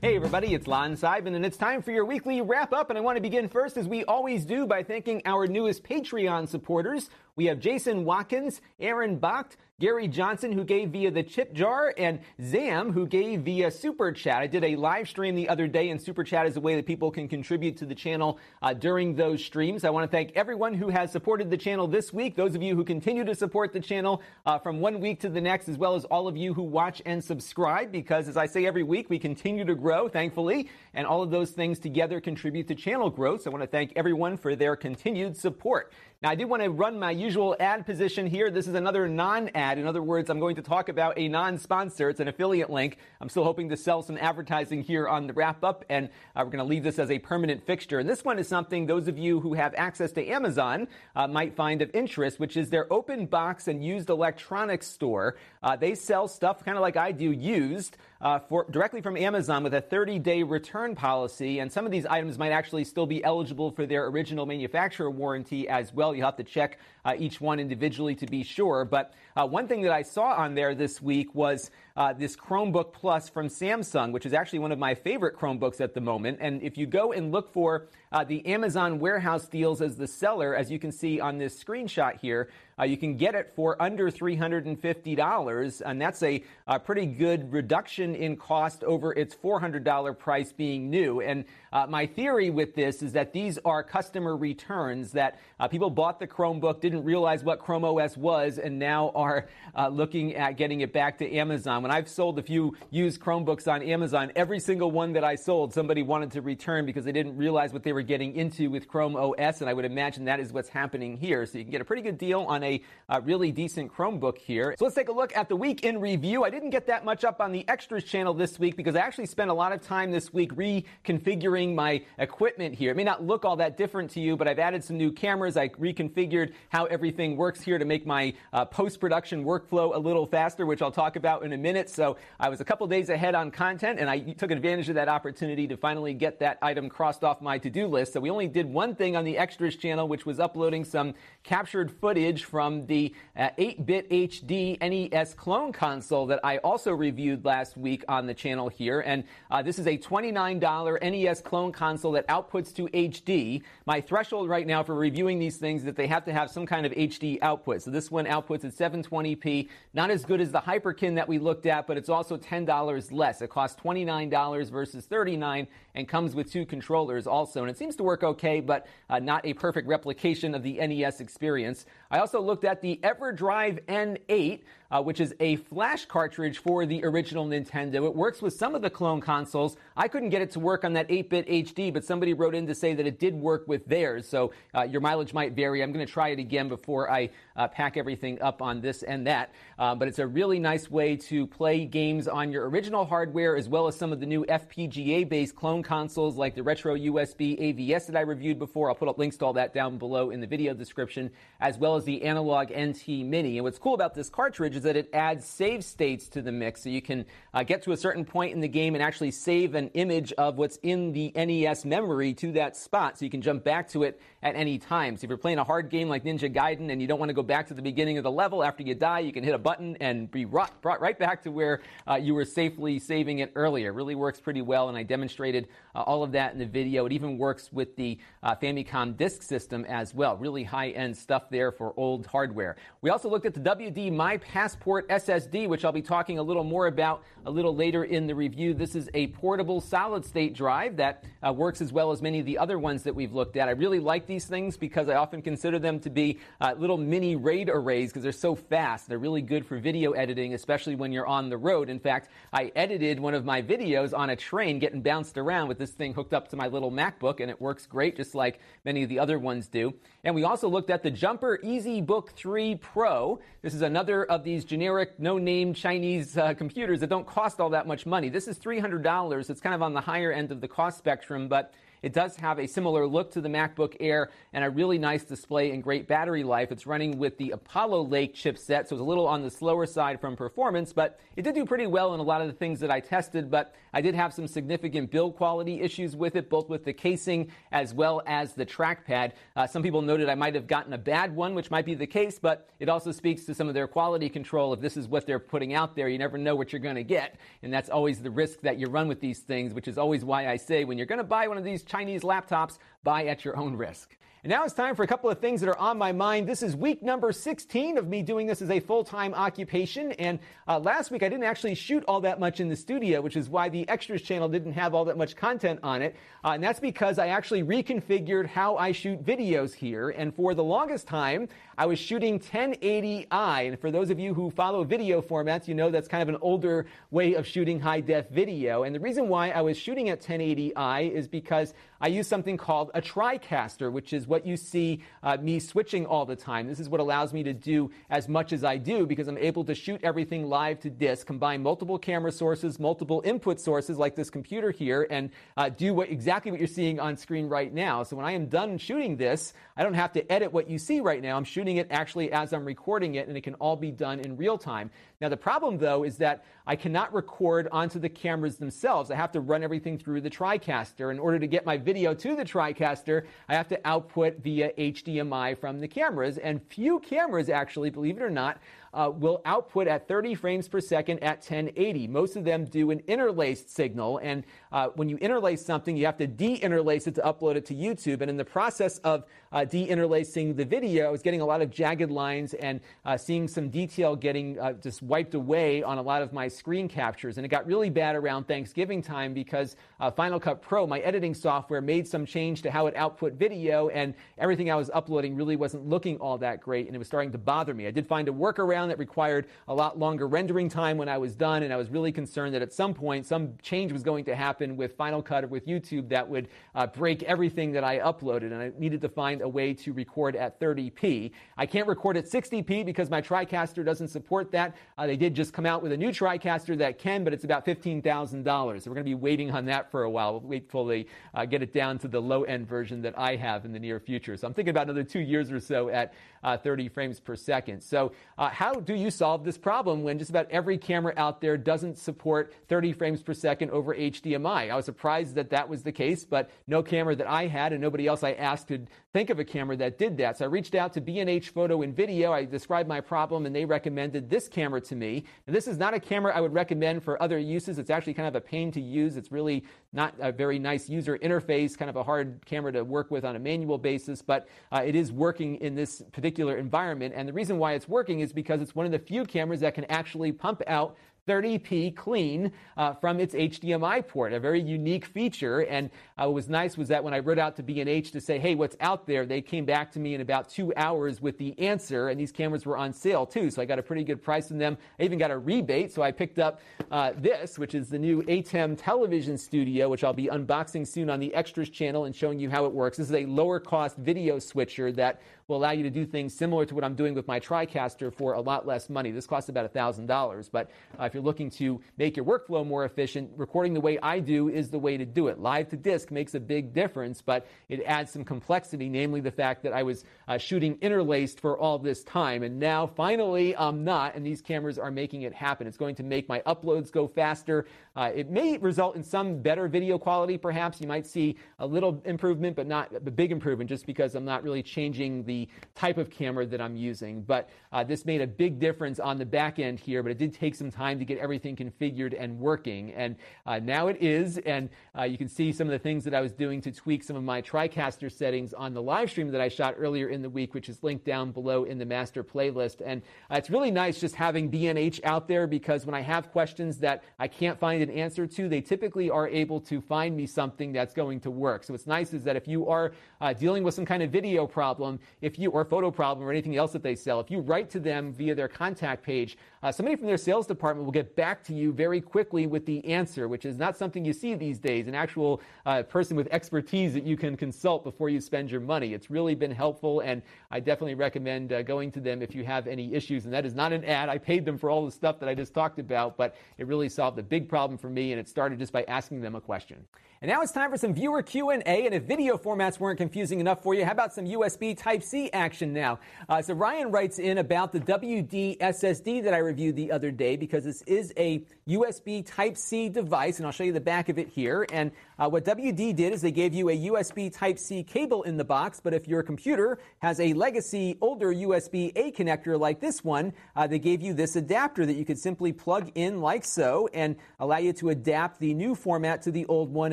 Hey everybody, it's Lon Seidman, and it's time for your weekly wrap up. And I want to begin first, as we always do, by thanking our newest Patreon supporters. We have Jason Watkins, Aaron Bacht, Gary Johnson, who gave via the chip jar, and Zam, who gave via Super Chat. I did a live stream the other day, and Super Chat is a way that people can contribute to the channel uh, during those streams. I want to thank everyone who has supported the channel this week, those of you who continue to support the channel uh, from one week to the next, as well as all of you who watch and subscribe, because as I say every week, we continue to grow, thankfully, and all of those things together contribute to channel growth. So I want to thank everyone for their continued support. Now, I do want to run my usual ad position here. This is another non ad. In other words, I'm going to talk about a non sponsor. It's an affiliate link. I'm still hoping to sell some advertising here on the wrap up, and uh, we're going to leave this as a permanent fixture. And this one is something those of you who have access to Amazon uh, might find of interest, which is their open box and used electronics store. Uh, they sell stuff kind of like I do, used uh, for, directly from Amazon with a 30 day return policy. And some of these items might actually still be eligible for their original manufacturer warranty as well. You have to check uh, each one individually to be sure. But uh, one thing that I saw on there this week was uh, this Chromebook Plus from Samsung, which is actually one of my favorite Chromebooks at the moment. And if you go and look for uh, the Amazon warehouse deals as the seller, as you can see on this screenshot here, uh, you can get it for under $350, and that's a, a, pretty good reduction in cost over its $400 price being new. And uh, my theory with this is that these are customer returns that uh, people bought the Chromebook, didn't realize what Chrome OS was, and now are uh, looking at getting it back to Amazon. When I've sold a few used Chromebooks on Amazon, every single one that I sold, somebody wanted to return because they didn't realize what they were getting into with Chrome OS, and I would imagine that is what's happening here. So you can get a pretty good deal on a uh, really decent Chromebook here. So let's take a look at the week in review. I didn't get that much up on the extras channel this week because I actually spent a lot of time this week reconfiguring my equipment here. It may not look all that different to you, but I've added some new cameras. I reconfigured how everything works here to make my uh, post-production workflow a little faster, which I'll talk about in a minute. So I was a couple days ahead on content, and I took advantage of that opportunity to finally get that item crossed off my to-do list. So we only did one thing on the extras channel, which was uploading some captured footage from the 8-bit uh, HD NES clone console that I also reviewed last week on the channel here. And uh, this is a $29 NES clone console that outputs to HD. My threshold right now for reviewing these things is that they have to have some kind of HD output. So this one outputs at 720p, not as good as the Hyperkin that we looked at, but it's also $10 less. It costs $29 versus $39 and comes with two controllers also. And it seems to work okay, but uh, not a perfect replication of the NES experience. I also looked at the EverDrive N8, uh, which is a flash cartridge for the original Nintendo. It works with some of the clone consoles. I couldn't get it to work on that 8-bit HD, but somebody wrote in to say that it did work with theirs. So uh, your mileage might vary. I'm going to try it again before I uh, pack everything up on this and that. Uh, but it's a really nice way to play games on your original hardware as well as some of the new FPGA-based clone consoles like the Retro USB AVS that I reviewed before. I'll put up links to all that down below in the video description, as well as the Analogue NT Mini. And what's cool about this cartridge is that it adds save states to the mix. So you can uh, get to a certain point in the game and actually save an image of what's in the NES memory to that spot so you can jump back to it at any time. So if you're playing a hard game like Ninja Gaiden and you don't want to go back to the beginning of the level after you die, you can hit a button and be brought, brought right back to where uh, you were safely saving it earlier. It really works pretty well, and I demonstrated uh, all of that in the video. It even works with the uh, Famicom disk system as well. Really high-end stuff there for old hardware. We also looked at the WD My Passport SSD, which I'll be talking a little more about a little later in the review. This is a portable solid-state drive that uh, works as well as many of the other ones that we've looked at. I really like these things because I often consider them to be uh, little mini RAID arrays because they're so fast. They're really good for video editing, especially when you're on the road. In fact, I edited one of my videos on a train getting bounced around with this thing hooked up to my little MacBook, and it works great, just like many of the other ones do. And we also looked at the Jumper E EZbook 3 Pro. This is another of these generic, no-name Chinese uh, computers that don't cost all that much money. This is $300. It's kind of on the higher end of the cost spectrum, but it does have a similar look to the MacBook Air and a really nice display and great battery life. It's running with the Apollo Lake chipset, so it's a little on the slower side from performance, but it did do pretty well in a lot of the things that I tested, but I did have some significant build quality issues with it, both with the casing as well as the trackpad. Uh, some people noted I might have gotten a bad one, which might be the case, but it also speaks to some of their quality control. If this is what they're putting out there, you never know what you're going to get, and that's always the risk that you run with these things, which is always why I say when you're going to buy one of these Chinese laptops, buy at your own risk. And now it's time for a couple of things that are on my mind. This is week number 16 of me doing this as a full-time occupation. And uh, last week I didn't actually shoot all that much in the studio, which is why the extras channel didn't have all that much content on it. Uh, and that's because I actually reconfigured how I shoot videos here. And for the longest time, I was shooting 1080i. And for those of you who follow video formats, you know that's kind of an older way of shooting high def video. And the reason why I was shooting at 1080i is because I use something called a TriCaster, which is what you see uh, me switching all the time. This is what allows me to do as much as I do because I'm able to shoot everything live to disk, combine multiple camera sources, multiple input sources like this computer here, and uh, do what, exactly what you're seeing on screen right now. So when I am done shooting this, I don't have to edit what you see right now. I'm shooting it actually as I'm recording it, and it can all be done in real time. Now, the problem though is that I cannot record onto the cameras themselves. I have to run everything through the TriCaster. In order to get my video to the TriCaster, I have to output via HDMI from the cameras. And few cameras actually, believe it or not, uh, will output at 30 frames per second at 1080. Most of them do an interlaced signal, and uh, when you interlace something, you have to de-interlace it to upload it to YouTube. And in the process of uh, de-interlacing the video, I was getting a lot of jagged lines and uh, seeing some detail getting uh, just wiped away on a lot of my screen captures. And it got really bad around Thanksgiving time because uh, Final Cut Pro, my editing software, made some change to how it output video, and everything I was uploading really wasn't looking all that great, and it was starting to bother me. I did find a workaround that required a lot longer rendering time when I was done, and I was really concerned that at some point some change was going to happen with Final Cut or with YouTube that would uh, break everything that I uploaded, and I needed to find a way to record at 30p. I can't record at 60p because my TriCaster doesn't support that. Uh, they did just come out with a new TriCaster that can, but it's about $15,000. So we're going to be waiting on that for a while. We'll wait till they uh, get it down to the low end version that I have in the near future. So I'm thinking about another two years or so at uh, 30 frames per second. So uh, how do you solve this problem when just about every camera out there doesn't support 30 frames per second over HDMI? I was surprised that that was the case, but no camera that I had and nobody else I asked could think of a camera that did that. So I reached out to B&H Photo and Video. I described my problem and they recommended this camera to me. And this is not a camera I would recommend for other uses. It's actually kind of a pain to use. It's really not a very nice user interface, kind of a hard camera to work with on a manual basis, but uh, it is working in this particular environment. And the reason why it's working is because it's one of the few cameras that can actually pump out 30p clean uh, from its HDMI port, a very unique feature. And uh, what was nice was that when I wrote out to B&H to say, hey, what's out there, they came back to me in about two hours with the answer, and these cameras were on sale too, so I got a pretty good price on them. I even got a rebate, so I picked up uh, this, which is the new ATEM television studio, which I'll be unboxing soon on the Extras channel and showing you how it works. This is a lower cost video switcher that will allow you to do things similar to what I'm doing with my TriCaster for a lot less money. This costs about $1,000, but uh, if you're looking to make your workflow more efficient, recording the way I do is the way to do it. Live to disk makes a big difference, but it adds some complexity, namely the fact that I was uh, shooting interlaced for all this time, and now finally I'm not, and these cameras are making it happen. It's going to make my uploads go faster. Uh, it may result in some better video quality, perhaps. You might see a little improvement, but not a big improvement, just because I'm not really changing the type of camera that I'm using. But uh, this made a big difference on the back end here, but it did take some time to get everything configured and working. And uh, now it is, and uh, you can see some of the things that I was doing to tweak some of my TriCaster settings on the live stream that I shot earlier in the week, which is linked down below in the master playlist. And uh, it's really nice just having B&H out there because when I have questions that I can't find an answer to, they typically are able to find me something that's going to work. So what's nice is that if you are uh, dealing with some kind of video problem, if you or photo problem or anything else that they sell, if you write to them via their contact page, uh, somebody from their sales department will get back to you very quickly with the answer, which is not something you see these days. An actual uh, person with expertise that you can consult before you spend your money. It's really been helpful, and I definitely recommend uh, going to them if you have any issues. And that is not an ad. I paid them for all the stuff that I just talked about, but it really solved a big problem for me, and it started just by asking them a question. And now it's time for some viewer Q&A. And if video formats weren't confusing enough for you, how about some USB Type-C action now? Uh, so Ryan writes in about the WD SSD that I reviewed the other day because this is a USB Type-C device, and I'll show you the back of it here. And uh, what WD did is they gave you a USB Type-C cable in the box, but if your computer has a legacy older USB-A connector like this one, uh, they gave you this adapter that you could simply plug in like so and allow you to adapt the new format to the old one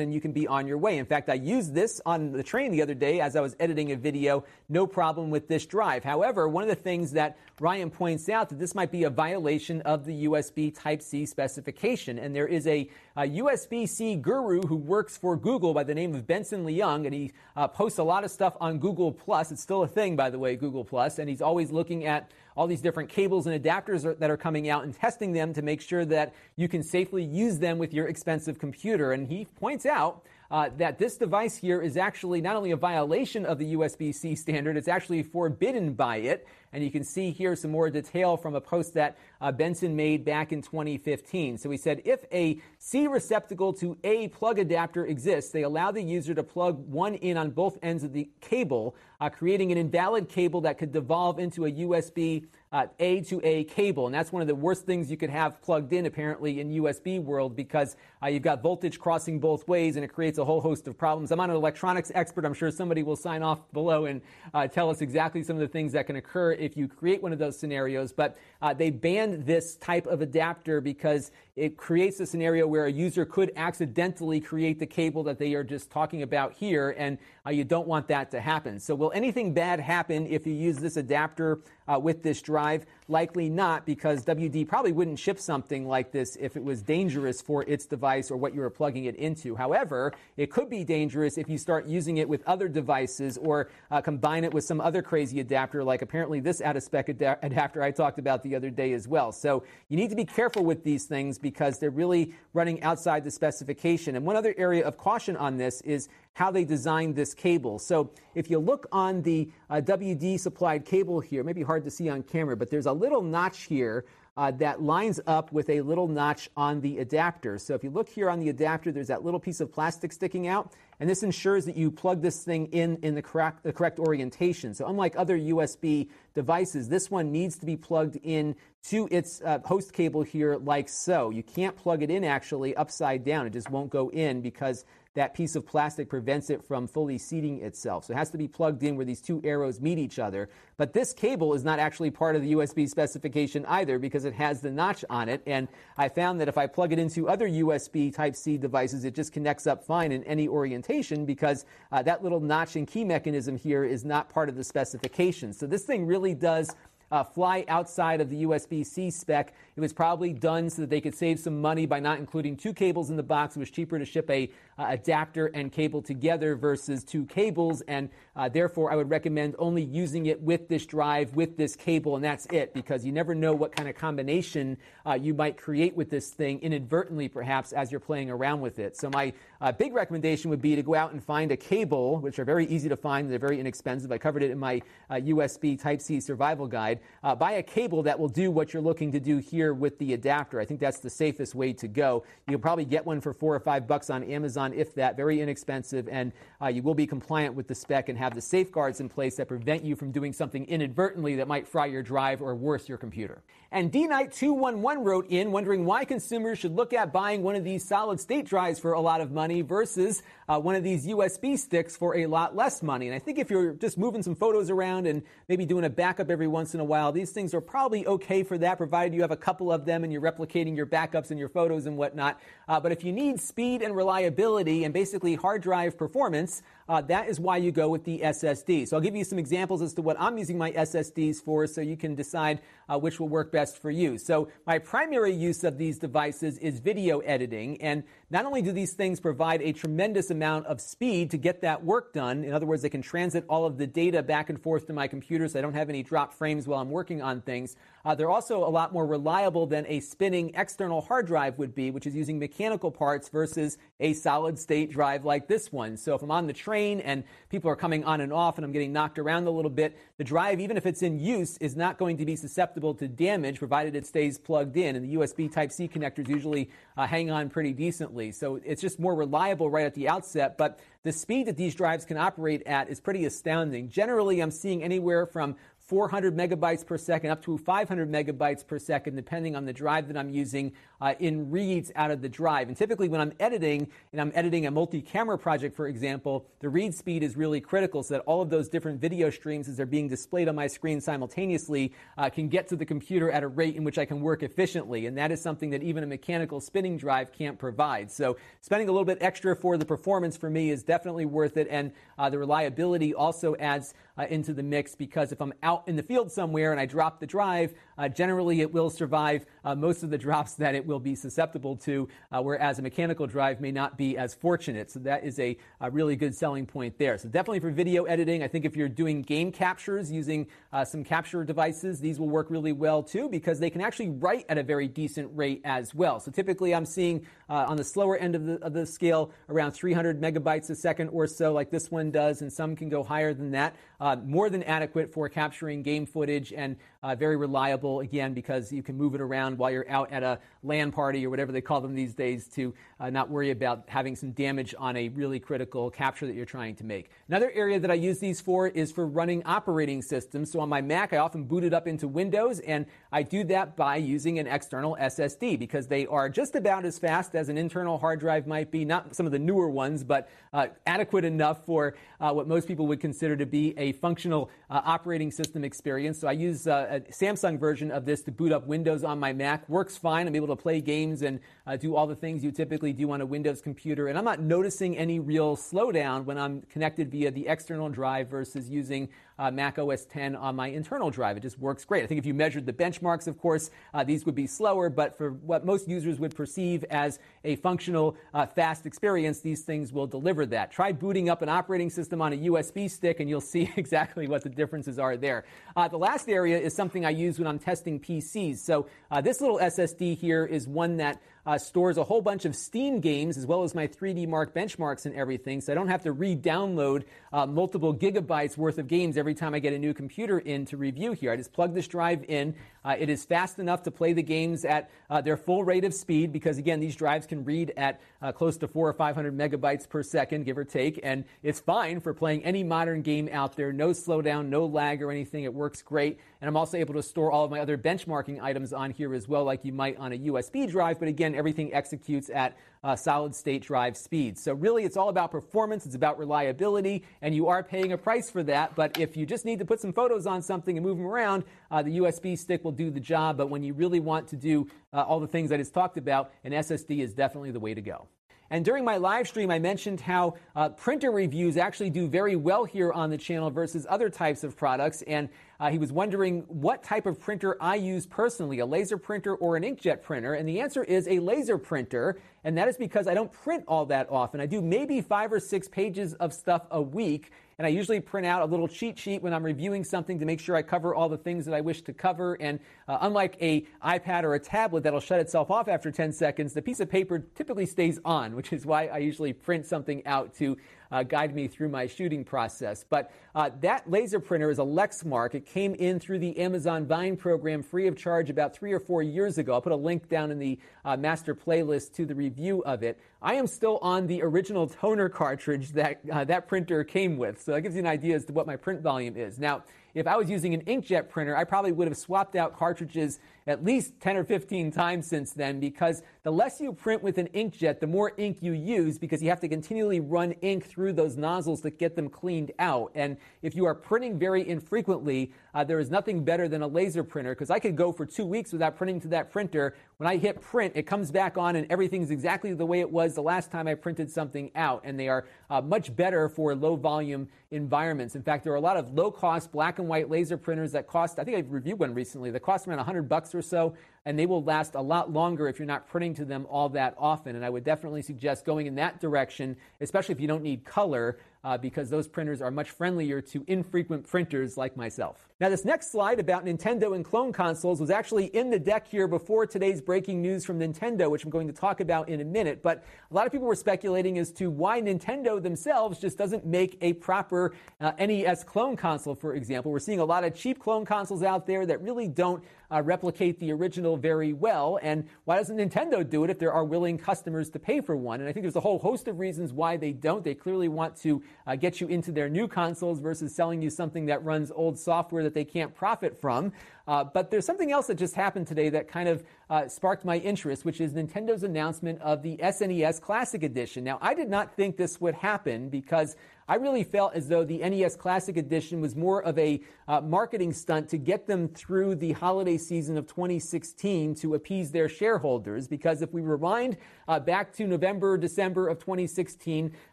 and you can be on your way. In fact, I used this on the train the other day as I was editing a video. No problem with this drive. However, one of the things that Ryan points out that this might be a violation of the USB Type-C specification. And there is a, a USB-C guru who works for Google by the name of Benson Leung, and he uh, posts a lot of stuff on Google Plus. It's still a thing, by the way, Google Plus, and he's always looking at all these different cables and adapters that are coming out and testing them to make sure that you can safely use them with your expensive computer. And he points out uh, that this device here is actually not only a violation of the USB-C standard, it's actually forbidden by it. And you can see here some more detail from a post that uh, Benson made back in 2015. So he said if a C receptacle to A plug adapter exists, they allow the user to plug one in on both ends of the cable, uh, creating an invalid cable that could devolve into a USB uh, A to A cable. And that's one of the worst things you could have plugged in, apparently, in USB world because uh, you've got voltage crossing both ways and it creates a whole host of problems. I'm not an electronics expert. I'm sure somebody will sign off below and uh, tell us exactly some of the things that can occur if you create one of those scenarios. But uh, they banned this type of adapter because it creates a scenario where a user could accidentally create the cable that they are just talking about here, and uh, you don't want that to happen. So, will anything bad happen if you use this adapter uh, with this drive? Likely not, because WD probably wouldn't ship something like this if it was dangerous for its device or what you were plugging it into. However, it could be dangerous if you start using it with other devices or uh, combine it with some other crazy adapter, like apparently this out of spec adapter I talked about the other day as well. So, you need to be careful with these things because they're really running outside the specification. And one other area of caution on this is how they designed this cable. So if you look on the uh, WD supplied cable here, maybe hard to see on camera, but there's a little notch here uh, that lines up with a little notch on the adapter. So if you look here on the adapter, there's that little piece of plastic sticking out, and this ensures that you plug this thing in in the correct, the correct orientation. So unlike other USB devices, this one needs to be plugged in to its uh, host cable here like so. You can't plug it in actually upside down. It just won't go in because that piece of plastic prevents it from fully seating itself. So it has to be plugged in where these two arrows meet each other. But this cable is not actually part of the USB specification either because it has the notch on it. And I found that if I plug it into other USB Type C devices, it just connects up fine in any orientation because uh, that little notch and key mechanism here is not part of the specification. So this thing really does uh, fly outside of the USB C spec. It was probably done so that they could save some money by not including two cables in the box. It was cheaper to ship a uh, adapter and cable together versus two cables, and uh, therefore I would recommend only using it with this drive, with this cable, and that's it because you never know what kind of combination uh, you might create with this thing inadvertently, perhaps, as you're playing around with it. So my uh, big recommendation would be to go out and find a cable, which are very easy to find. They're very inexpensive. I covered it in my USB uh, Type C survival guide. Uh, buy a cable that will do what you're looking to do here with the adapter. I think that's the safest way to go. You'll probably get one for four or five bucks on Amazon, if that, very inexpensive, and uh, you will be compliant with the spec and have the safeguards in place that prevent you from doing something inadvertently that might fry your drive or worse, your computer. And D Knight 211 wrote in wondering why consumers should look at buying one of these solid state drives for a lot of money versus uh, one of these USB sticks for a lot less money. And I think if you're just moving some photos around and maybe doing a backup every once in a while, these things are probably okay for that, provided you have a couple of them and you're replicating your backups and your photos and whatnot. Uh, but if you need speed and reliability and basically hard drive performance, uh, that is why you go with the SSD. So I'll give you some examples as to what I'm using my SSDs for so you can decide uh, which will work best for you. So my primary use of these devices is video editing. And not only do these things provide a tremendous amount of speed to get that work done, in other words, they can transit all of the data back and forth to my computer so I don't have any drop frames while I'm working on things. Uh, they're also a lot more reliable than a spinning external hard drive would be, which is using mechanical parts versus a solid state drive like this one. So if I'm on the train and people are coming on and off and I'm getting knocked around a little bit, the drive, even if it's in use, is not going to be susceptible to damage provided it stays plugged in. And the USB Type C connectors usually uh, hang on pretty decently. So it's just more reliable right at the outset. But the speed that these drives can operate at is pretty astounding. Generally, I'm seeing anywhere from 400 megabytes per second up to 500 megabytes per second, depending on the drive that I'm using uh, in reads out of the drive. And typically, when I'm editing, and I'm editing a multi camera project, for example, the read speed is really critical so that all of those different video streams, as they're being displayed on my screen simultaneously, uh, can get to the computer at a rate in which I can work efficiently. And that is something that even a mechanical spinning drive can't provide. So, spending a little bit extra for the performance for me is definitely worth it. And uh, the reliability also adds uh, into the mix because if I'm out in the field somewhere and I drop the drive, uh, generally it will survive uh, most of the drops that it will be susceptible to, uh, whereas a mechanical drive may not be as fortunate. So that is a, a, really good selling point there. So definitely for video editing, I think if you're doing game captures using uh, some capture devices, these will work really well too because they can actually write at a very decent rate as well. So typically I'm seeing uh, on the slower end of the, of the scale around 300 megabytes a second or so like this one does, and some can go higher than that. Uh, more than adequate for capturing game footage and uh, very reliable again because you can move it around while you're out at a LAN party or whatever they call them these days to uh, not worry about having some damage on a really critical capture that you're trying to make. Another area that I use these for is for running operating systems. So on my Mac, I often boot it up into Windows and I do that by using an external SSD because they are just about as fast as an internal hard drive might be. Not some of the newer ones, but uh, adequate enough for uh, what most people would consider to be a functional uh, operating system experience. So I use uh, Samsung version of this to boot up Windows on my Mac. Works fine. I'm able to play games and uh, do all the things you typically do on a Windows computer. And I'm not noticing any real slowdown when I'm connected via the external drive versus using uh, Mac OS 10 on my internal drive. It just works great. I think if you measured the benchmarks, of course, uh, these would be slower, but for what most users would perceive as a functional, uh, fast experience, these things will deliver that. Try booting up an operating system on a USB stick, and you'll see exactly what the differences are there. Uh, the last area is something I use when I'm testing PCs. So uh, this little SSD here is one that uh, stores a whole bunch of Steam games as well as my 3D Mark benchmarks and everything, so I don't have to re-download uh, multiple gigabytes worth of games every time I get a new computer in to review here. I just plug this drive in. Uh, it is fast enough to play the games at uh, their full rate of speed because again, these drives can read at uh, close to four or 500 megabytes per second, give or take, and it's fine for playing any modern game out there. No slowdown, no lag or anything. It works great. And I'm also able to store all of my other benchmarking items on here as well, like you might on a USB drive. But again, everything executes at uh, solid state drive speed. So really, it's all about performance. It's about reliability, and you are paying a price for that. But if you just need to put some photos on something and move them around, uh, the USB stick will do the job. But when you really want to do uh, all the things I just talked about, an SSD is definitely the way to go. And during my live stream, I mentioned how uh, printer reviews actually do very well here on the channel versus other types of products. And uh, he was wondering what type of printer I use personally, a laser printer or an inkjet printer. And the answer is a laser printer. And that is because I don't print all that often. I do maybe five or six pages of stuff a week. And I usually print out a little cheat sheet when I'm reviewing something to make sure I cover all the things that I wish to cover. And uh, unlike a iPad or a tablet that'll shut itself off after 10 seconds, the piece of paper typically stays on, which is why I usually print something out to uh, guide me through my shooting process. But uh, that laser printer is a Lexmark. It came in through the Amazon Vine program free of charge about three or four years ago. I'll put a link down in the uh, master playlist to the review of it. I am still on the original toner cartridge that uh, that printer came with, so that gives you an idea as to what my print volume is. Now, if I was using an inkjet printer, I probably would have swapped out cartridges at least 10 or 15 times since then because the less you print with an inkjet, the more ink you use because you have to continually run ink through those nozzles to get them cleaned out. And if you are printing very infrequently, uh, there is nothing better than a laser printer because I could go for two weeks without printing to that printer. When I hit print, it comes back on and everything's exactly the way it was the last time I printed something out. And they are uh, much better for low volume environments. In fact, there are a lot of low cost black and white laser printers that cost, I think I reviewed one recently, that cost around 100 bucks or so and they will last a lot longer if you're not printing to them all that often. And I would definitely suggest going in that direction, especially if you don't need color uh, because those printers are much friendlier to infrequent printers like myself. Now, this next slide about Nintendo and clone consoles was actually in the deck here before today's breaking news from Nintendo, which I'm going to talk about in a minute. But a lot of people were speculating as to why Nintendo themselves just doesn't make a proper uh, NES clone console, for example. We're seeing a lot of cheap clone consoles out there that really don't uh, replicate the original very well. And why doesn't Nintendo do it if there are willing customers to pay for one? And I think there's a whole host of reasons why they don't. They clearly want to uh, get you into their new consoles versus selling you something that runs old software that they can't profit from. Uh, but there's something else that just happened today that kind of uh, sparked my interest, which is Nintendo's announcement of the SNES Classic Edition. Now, I did not think this would happen because I really felt as though the NES Classic Edition was more of a uh, marketing stunt to get them through the holiday season of 2016 to appease their shareholders. Because if we rewind uh, back to November, December of 2016,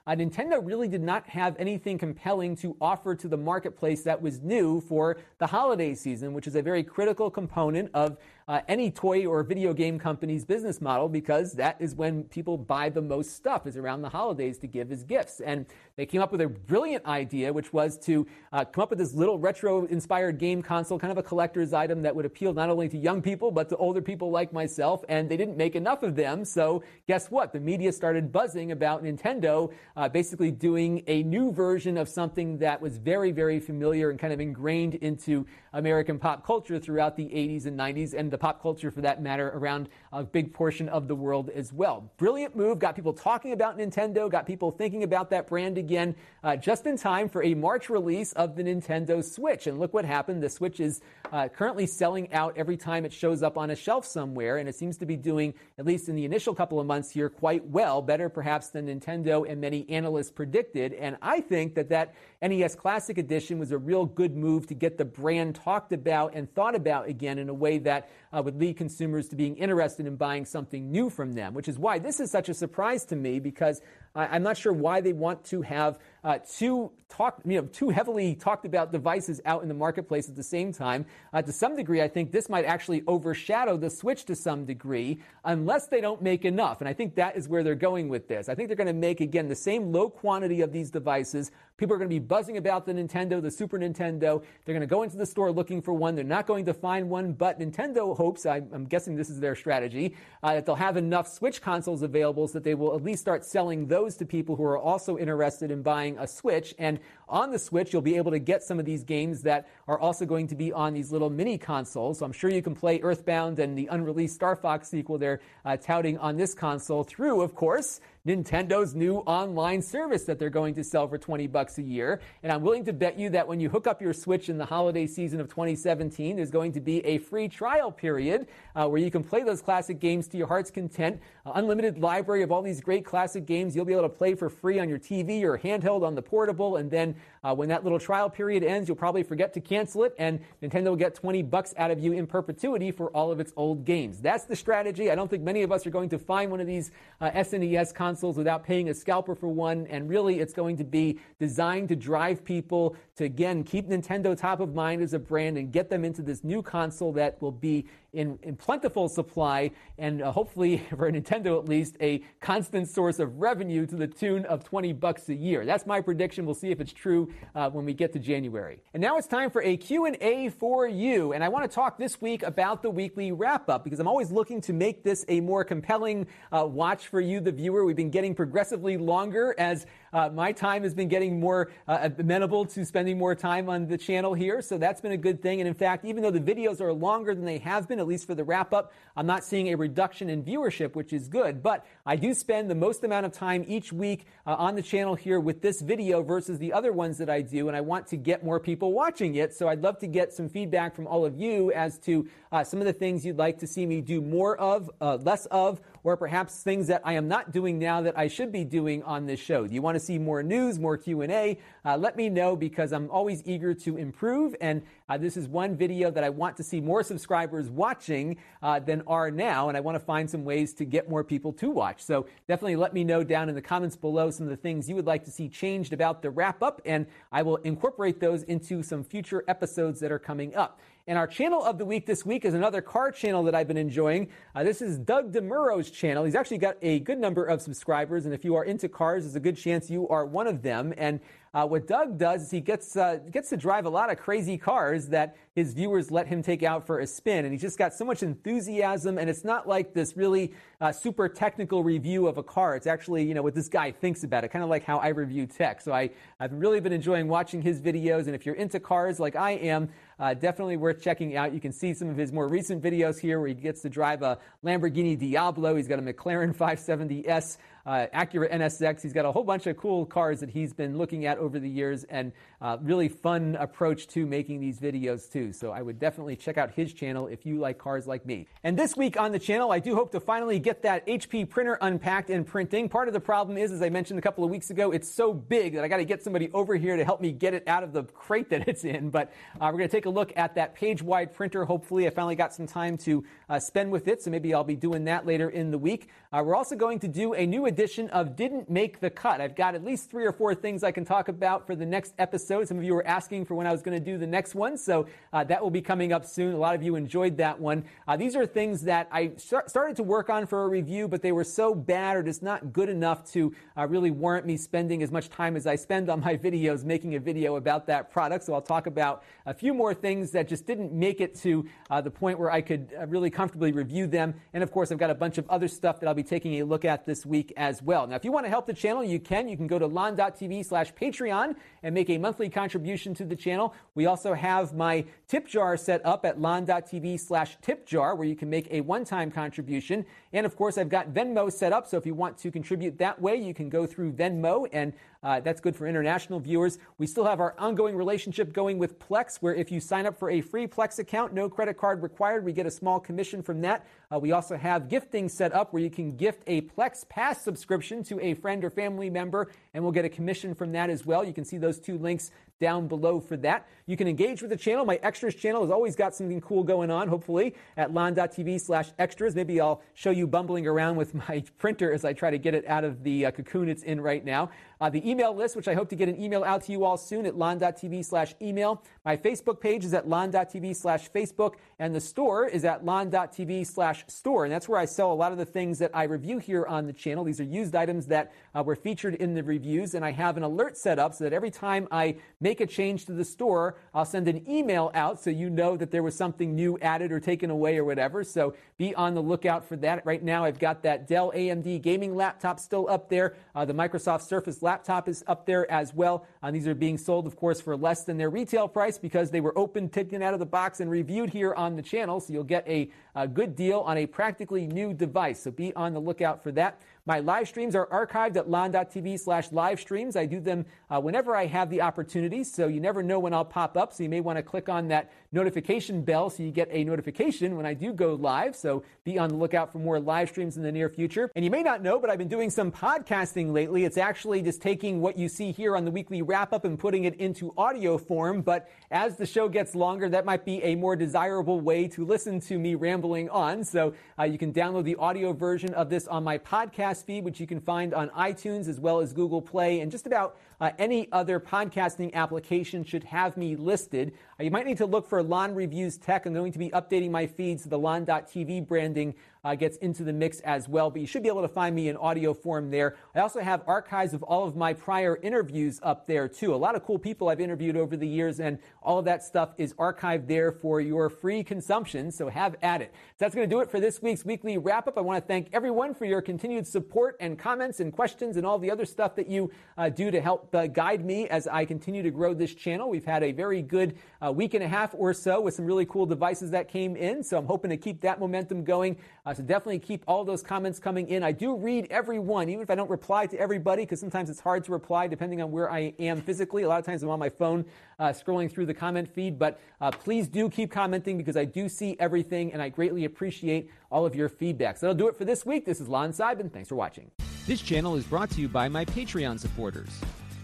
uh, Nintendo really did not have anything compelling to offer to the marketplace that was new for the holiday season, which is a very critical component of uh, any toy or video game company's business model because that is when people buy the most stuff is around the holidays to give as gifts. And they came up with a brilliant idea, which was to uh, come up with this little retro-inspired game console, kind of a collector's item that would appeal not only to young people but to older people like myself. And they didn't make enough of them, so guess what? The media started buzzing about Nintendo uh, basically doing a new version of something that was very, very familiar and kind of ingrained into American pop culture throughout the 80s and 90s and the pop culture for that matter around a big portion of the world as well. Brilliant move, got people talking about Nintendo, got people thinking about that brand again, uh, just in time for a March release of the Nintendo Switch. And look what happened. The Switch is uh, currently selling out every time it shows up on a shelf somewhere, and it seems to be doing, at least in the initial couple of months here, quite well, better perhaps than Nintendo and many analysts predicted. And I think that that NES Classic Edition was a real good move to get the brand talked about and thought about again in a way that uh, would lead consumers to being interested in buying something new from them, which is why this is such a surprise to me because I, am not sure why they want to have uh, two talk, you know, two heavily talked about devices out in the marketplace at the same time. Uh, to some degree, I think this might actually overshadow the Switch to some degree, unless they don't make enough. And I think that is where they're going with this. I think they're going to make again the same low quantity of these devices. People are going to be buzzing about the Nintendo, the Super Nintendo. They're going to go into the store looking for one. They're not going to find one, but Nintendo hopes, I, am guessing this is their strategy, uh, that they'll have enough Switch consoles available so that they will at least start selling those to people who are also interested in buying a Switch. And on the Switch, you'll be able to get some of these games that are also going to be on these little mini consoles. So I'm sure you can play Earthbound and the unreleased Star Fox sequel they're uh, touting on this console through, of course, Nintendo's new online service that they're going to sell for 20 bucks a year. And I'm willing to bet you that when you hook up your Switch in the holiday season of 2017, there's going to be a free trial period uh, where you can play those classic games to your heart's content. Uh, unlimited library of all these great classic games you'll be able to play for free on your TV or handheld on the portable. And then uh, when that little trial period ends, you'll probably forget to cancel it, and Nintendo will get 20 bucks out of you in perpetuity for all of its old games. That's the strategy. I don't think many of us are going to find one of these uh, SNES consoles consoles without paying a scalper for one. And really, it's going to be designed to drive people to, again, keep Nintendo top of mind as a brand and get them into this new console that will be in, in plentiful supply and uh, hopefully, for Nintendo at least, a constant source of revenue to the tune of 20 bucks a year. That's my prediction. We'll see if it's true uh, when we get to January. And now it's time for a Q&A for you. And I want to talk this week about the weekly wrap up because I'm always looking to make this a more compelling uh, watch for you, the viewer. We've been getting progressively longer as uh, my time has been getting more uh, amenable to spending more time on the channel here. So that's been a good thing. And in fact, even though the videos are longer than they have been, at least for the wrap up. I'm not seeing a reduction in viewership, which is good, but I do spend the most amount of time each week uh, on the channel here with this video versus the other ones that I do, and I want to get more people watching it. So I'd love to get some feedback from all of you as to uh, some of the things you'd like to see me do more of, uh, less of, or perhaps things that I am not doing now that I should be doing on this show. Do you want to see more news, more Q&A? Uh, let me know because I'm always eager to improve. And uh, this is one video that I want to see more subscribers watching uh, than are now. And I want to find some ways to get more people to watch. So definitely let me know down in the comments below some of the things you would like to see changed about the wrap up. And I will incorporate those into some future episodes that are coming up. And our channel of the week this week is another car channel that I've been enjoying. Uh, this is Doug DeMuro's channel. He's actually got a good number of subscribers, and if you are into cars, there's a good chance you are one of them. And uh, what Doug does is he gets uh, gets to drive a lot of crazy cars that his viewers let him take out for a spin, and he's just got so much enthusiasm. And it's not like this really uh, super technical review of a car. It's actually you know what this guy thinks about it, kind of like how I review tech. So I I've really been enjoying watching his videos. And if you're into cars like I am, uh, definitely worth checking out. You can see some of his more recent videos here where he gets to drive a Lamborghini Diablo. He's got a McLaren 570S uh, Acura NSX. He's got a whole bunch of cool cars that he's been looking at over the years and uh, really fun approach to making these videos too. So I would definitely check out his channel if you like cars like me. And this week on the channel, I do hope to finally get that HP printer unpacked and printing. Part of the problem is, as I mentioned a couple of weeks ago, it's so big that I got to get somebody over here to help me get it out of the crate that it's in. But uh, we're going to take a look at that page wide printer. Hopefully, I finally got some time to uh, spend with it. So maybe I'll be doing that later in the week. Uh, we're also going to do a new edition of Didn't Make the Cut. I've got at least three or four things I can talk about for the next episode. Some of you were asking for when I was going to do the next one, so uh, that will be coming up soon. A lot of you enjoyed that one. Uh, these are things that I start, started to work on for a review, but they were so bad or just not good enough to uh, really warrant me spending as much time as I spend on my videos making a video about that product. So I'll talk about a few more things that just didn't make it to uh, the point where I could uh, really comfortably review them. And of course, I've got a bunch of other stuff that I'll be be taking a look at this week as well. Now, if you want to help the channel, you can. You can go to lon.tv slash Patreon and make a monthly contribution to the channel. We also have my tip jar set up at lon.tv slash tip jar where you can make a one-time contribution. And of course, I've got Venmo set up. So if you want to contribute that way, you can go through Venmo and uh, that's good for international viewers. We still have our ongoing relationship going with Plex, where if you sign up for a free Plex account, no credit card required, we get a small commission from that. Uh, we also have gifting set up where you can gift a Plex Pass subscription to a friend or family member, and we'll get a commission from that as well. You can see those two links down below for that. You can engage with the channel. My extras channel has always got something cool going on, hopefully, at lon.tv slash extras. Maybe I'll show you bumbling around with my printer as I try to get it out of the uh, cocoon it's in right now. Uh, the email list, which I hope to get an email out to you all soon at lon.tv slash email. My Facebook page is at lon.tv slash Facebook, and the store is at lon.tv slash store. And that's where I sell a lot of the things that I review here on the channel. These are used items that uh, were featured in the reviews, and I have an alert set up so that every time I make a change to the store, I'll send an email out so you know that there was something new added or taken away or whatever. So be on the lookout for that. Right now, I've got that Dell AMD gaming laptop still up there. Uh, the Microsoft Surface laptop is up there as well. Uh, these are being sold, of course, for less than their retail price because they were open, taken out of the box, and reviewed here on the channel. So you'll get a, a good deal on a practically new device. So be on the lookout for that. My live streams are archived at lon.tv slash live streams. I do them uh, whenever I have the opportunity, so you never know when I'll pop up. So you may want to click on that notification bell so you get a notification when I do go live. So be on the lookout for more live streams in the near future. And you may not know, but I've been doing some podcasting lately. It's actually just taking what you see here on the weekly wrap up and putting it into audio form. But as the show gets longer, that might be a more desirable way to listen to me rambling on. So uh, you can download the audio version of this on my podcast feed, which you can find on iTunes as well as Google Play, and just about uh, any other podcasting application should have me listed. Uh, you might need to look for Lon Reviews Tech. I'm going to be updating my feeds to the Lon.tv branding uh, gets into the mix as well. But you should be able to find me in audio form there. I also have archives of all of my prior interviews up there too. A lot of cool people I've interviewed over the years, and all of that stuff is archived there for your free consumption. So have at it. So that's going to do it for this week's weekly wrap up. I want to thank everyone for your continued support and comments and questions and all the other stuff that you uh, do to help uh, guide me as I continue to grow this channel. We've had a very good uh, week and a half or so with some really cool devices that came in. So I'm hoping to keep that momentum going. Uh, so definitely keep all those comments coming in. I do read every one, even if I don't reply to everybody, because sometimes it's hard to reply depending on where I am physically. A lot of times I'm on my phone uh, scrolling through the comment feed, but uh, please do keep commenting because I do see everything and I greatly appreciate all of your feedback. So that'll do it for this week. This is Lon Seidman. Thanks for watching. This channel is brought to you by my Patreon supporters,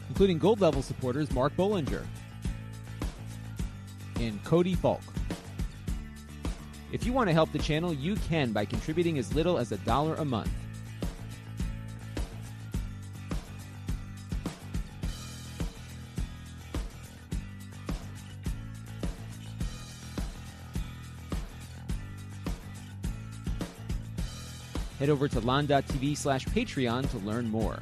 including gold level supporters Mark Bollinger and Cody Falk. If you want to help the channel, you can by contributing as little as a dollar a month. Head over to lon.tv slash Patreon to learn more.